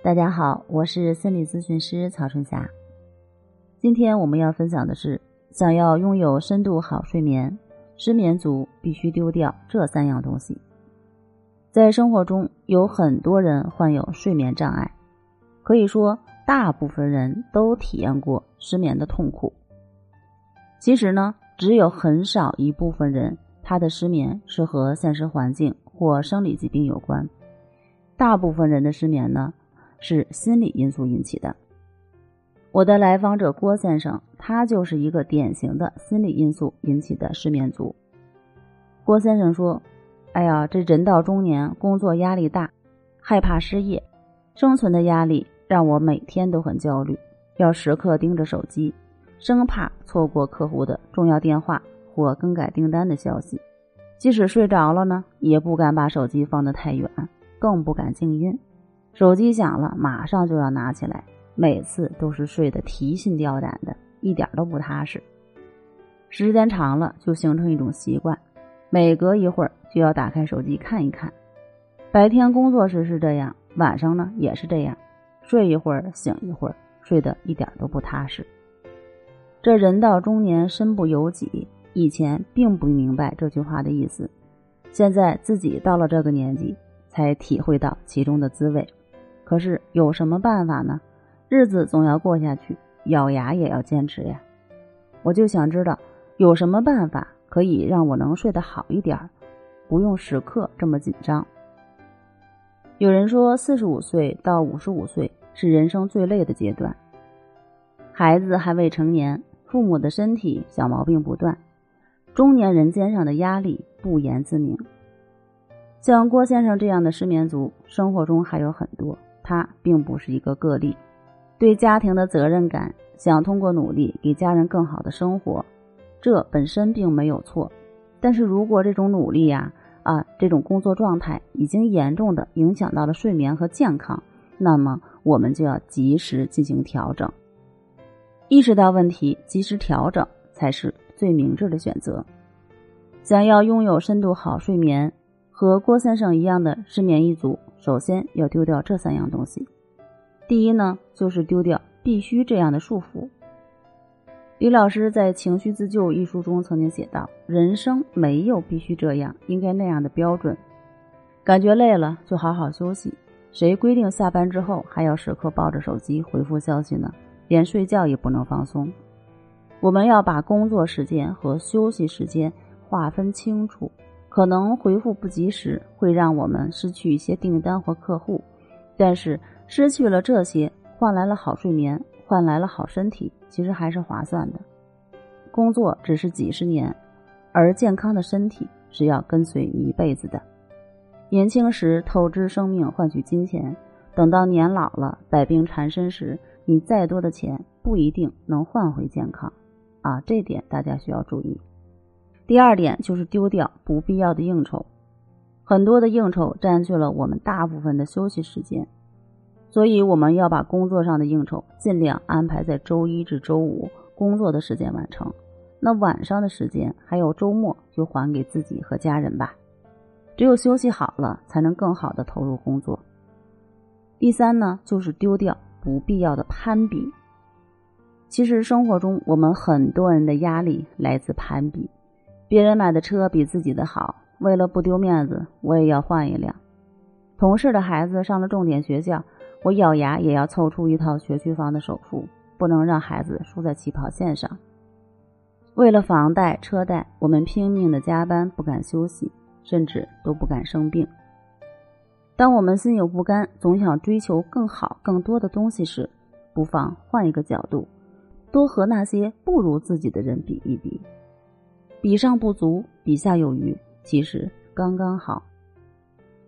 大家好，我是心理咨询师曹春霞。今天我们要分享的是，想要拥有深度好睡眠，失眠族必须丢掉这三样东西。在生活中，有很多人患有睡眠障碍，可以说大部分人都体验过失眠的痛苦。其实呢，只有很少一部分人，他的失眠是和现实环境或生理疾病有关。大部分人的失眠呢，是心理因素引起的。我的来访者郭先生，他就是一个典型的心理因素引起的失眠族。郭先生说：“哎呀，这人到中年，工作压力大，害怕失业，生存的压力让我每天都很焦虑，要时刻盯着手机，生怕错过客户的重要电话或更改订单的消息。即使睡着了呢，也不敢把手机放得太远。”更不敢静音，手机响了马上就要拿起来，每次都是睡得提心吊胆的，一点都不踏实。时间长了就形成一种习惯，每隔一会儿就要打开手机看一看。白天工作时是这样，晚上呢也是这样，睡一会儿醒一会儿，睡得一点都不踏实。这人到中年身不由己，以前并不明白这句话的意思，现在自己到了这个年纪。才体会到其中的滋味，可是有什么办法呢？日子总要过下去，咬牙也要坚持呀。我就想知道有什么办法可以让我能睡得好一点，不用时刻这么紧张。有人说，四十五岁到五十五岁是人生最累的阶段，孩子还未成年，父母的身体小毛病不断，中年人肩上的压力不言自明。像郭先生这样的失眠族，生活中还有很多。他并不是一个个例，对家庭的责任感，想通过努力给家人更好的生活，这本身并没有错。但是如果这种努力呀，啊，这种工作状态已经严重的影响到了睡眠和健康，那么我们就要及时进行调整。意识到问题，及时调整才是最明智的选择。想要拥有深度好睡眠。和郭先生一样的失眠一族，首先要丢掉这三样东西。第一呢，就是丢掉必须这样的束缚。李老师在《情绪自救》一书中曾经写道：“人生没有必须这样、应该那样的标准。感觉累了就好好休息。谁规定下班之后还要时刻抱着手机回复消息呢？连睡觉也不能放松。我们要把工作时间和休息时间划分清楚。”可能回复不及时，会让我们失去一些订单或客户，但是失去了这些，换来了好睡眠，换来了好身体，其实还是划算的。工作只是几十年，而健康的身体是要跟随你一辈子的。年轻时透支生命换取金钱，等到年老了百病缠身时，你再多的钱不一定能换回健康，啊，这点大家需要注意。第二点就是丢掉不必要的应酬，很多的应酬占据了我们大部分的休息时间，所以我们要把工作上的应酬尽量安排在周一至周五工作的时间完成，那晚上的时间还有周末就还给自己和家人吧。只有休息好了，才能更好的投入工作。第三呢，就是丢掉不必要的攀比。其实生活中我们很多人的压力来自攀比。别人买的车比自己的好，为了不丢面子，我也要换一辆。同事的孩子上了重点学校，我咬牙也要凑出一套学区房的首付，不能让孩子输在起跑线上。为了房贷车贷，我们拼命的加班，不敢休息，甚至都不敢生病。当我们心有不甘，总想追求更好、更多的东西时，不妨换一个角度，多和那些不如自己的人比一比。比上不足，比下有余，其实刚刚好。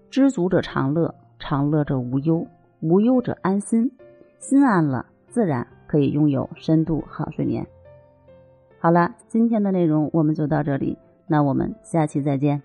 知足者常乐，常乐者无忧，无忧者安心，心安了，自然可以拥有深度好睡眠。好了，今天的内容我们就到这里，那我们下期再见。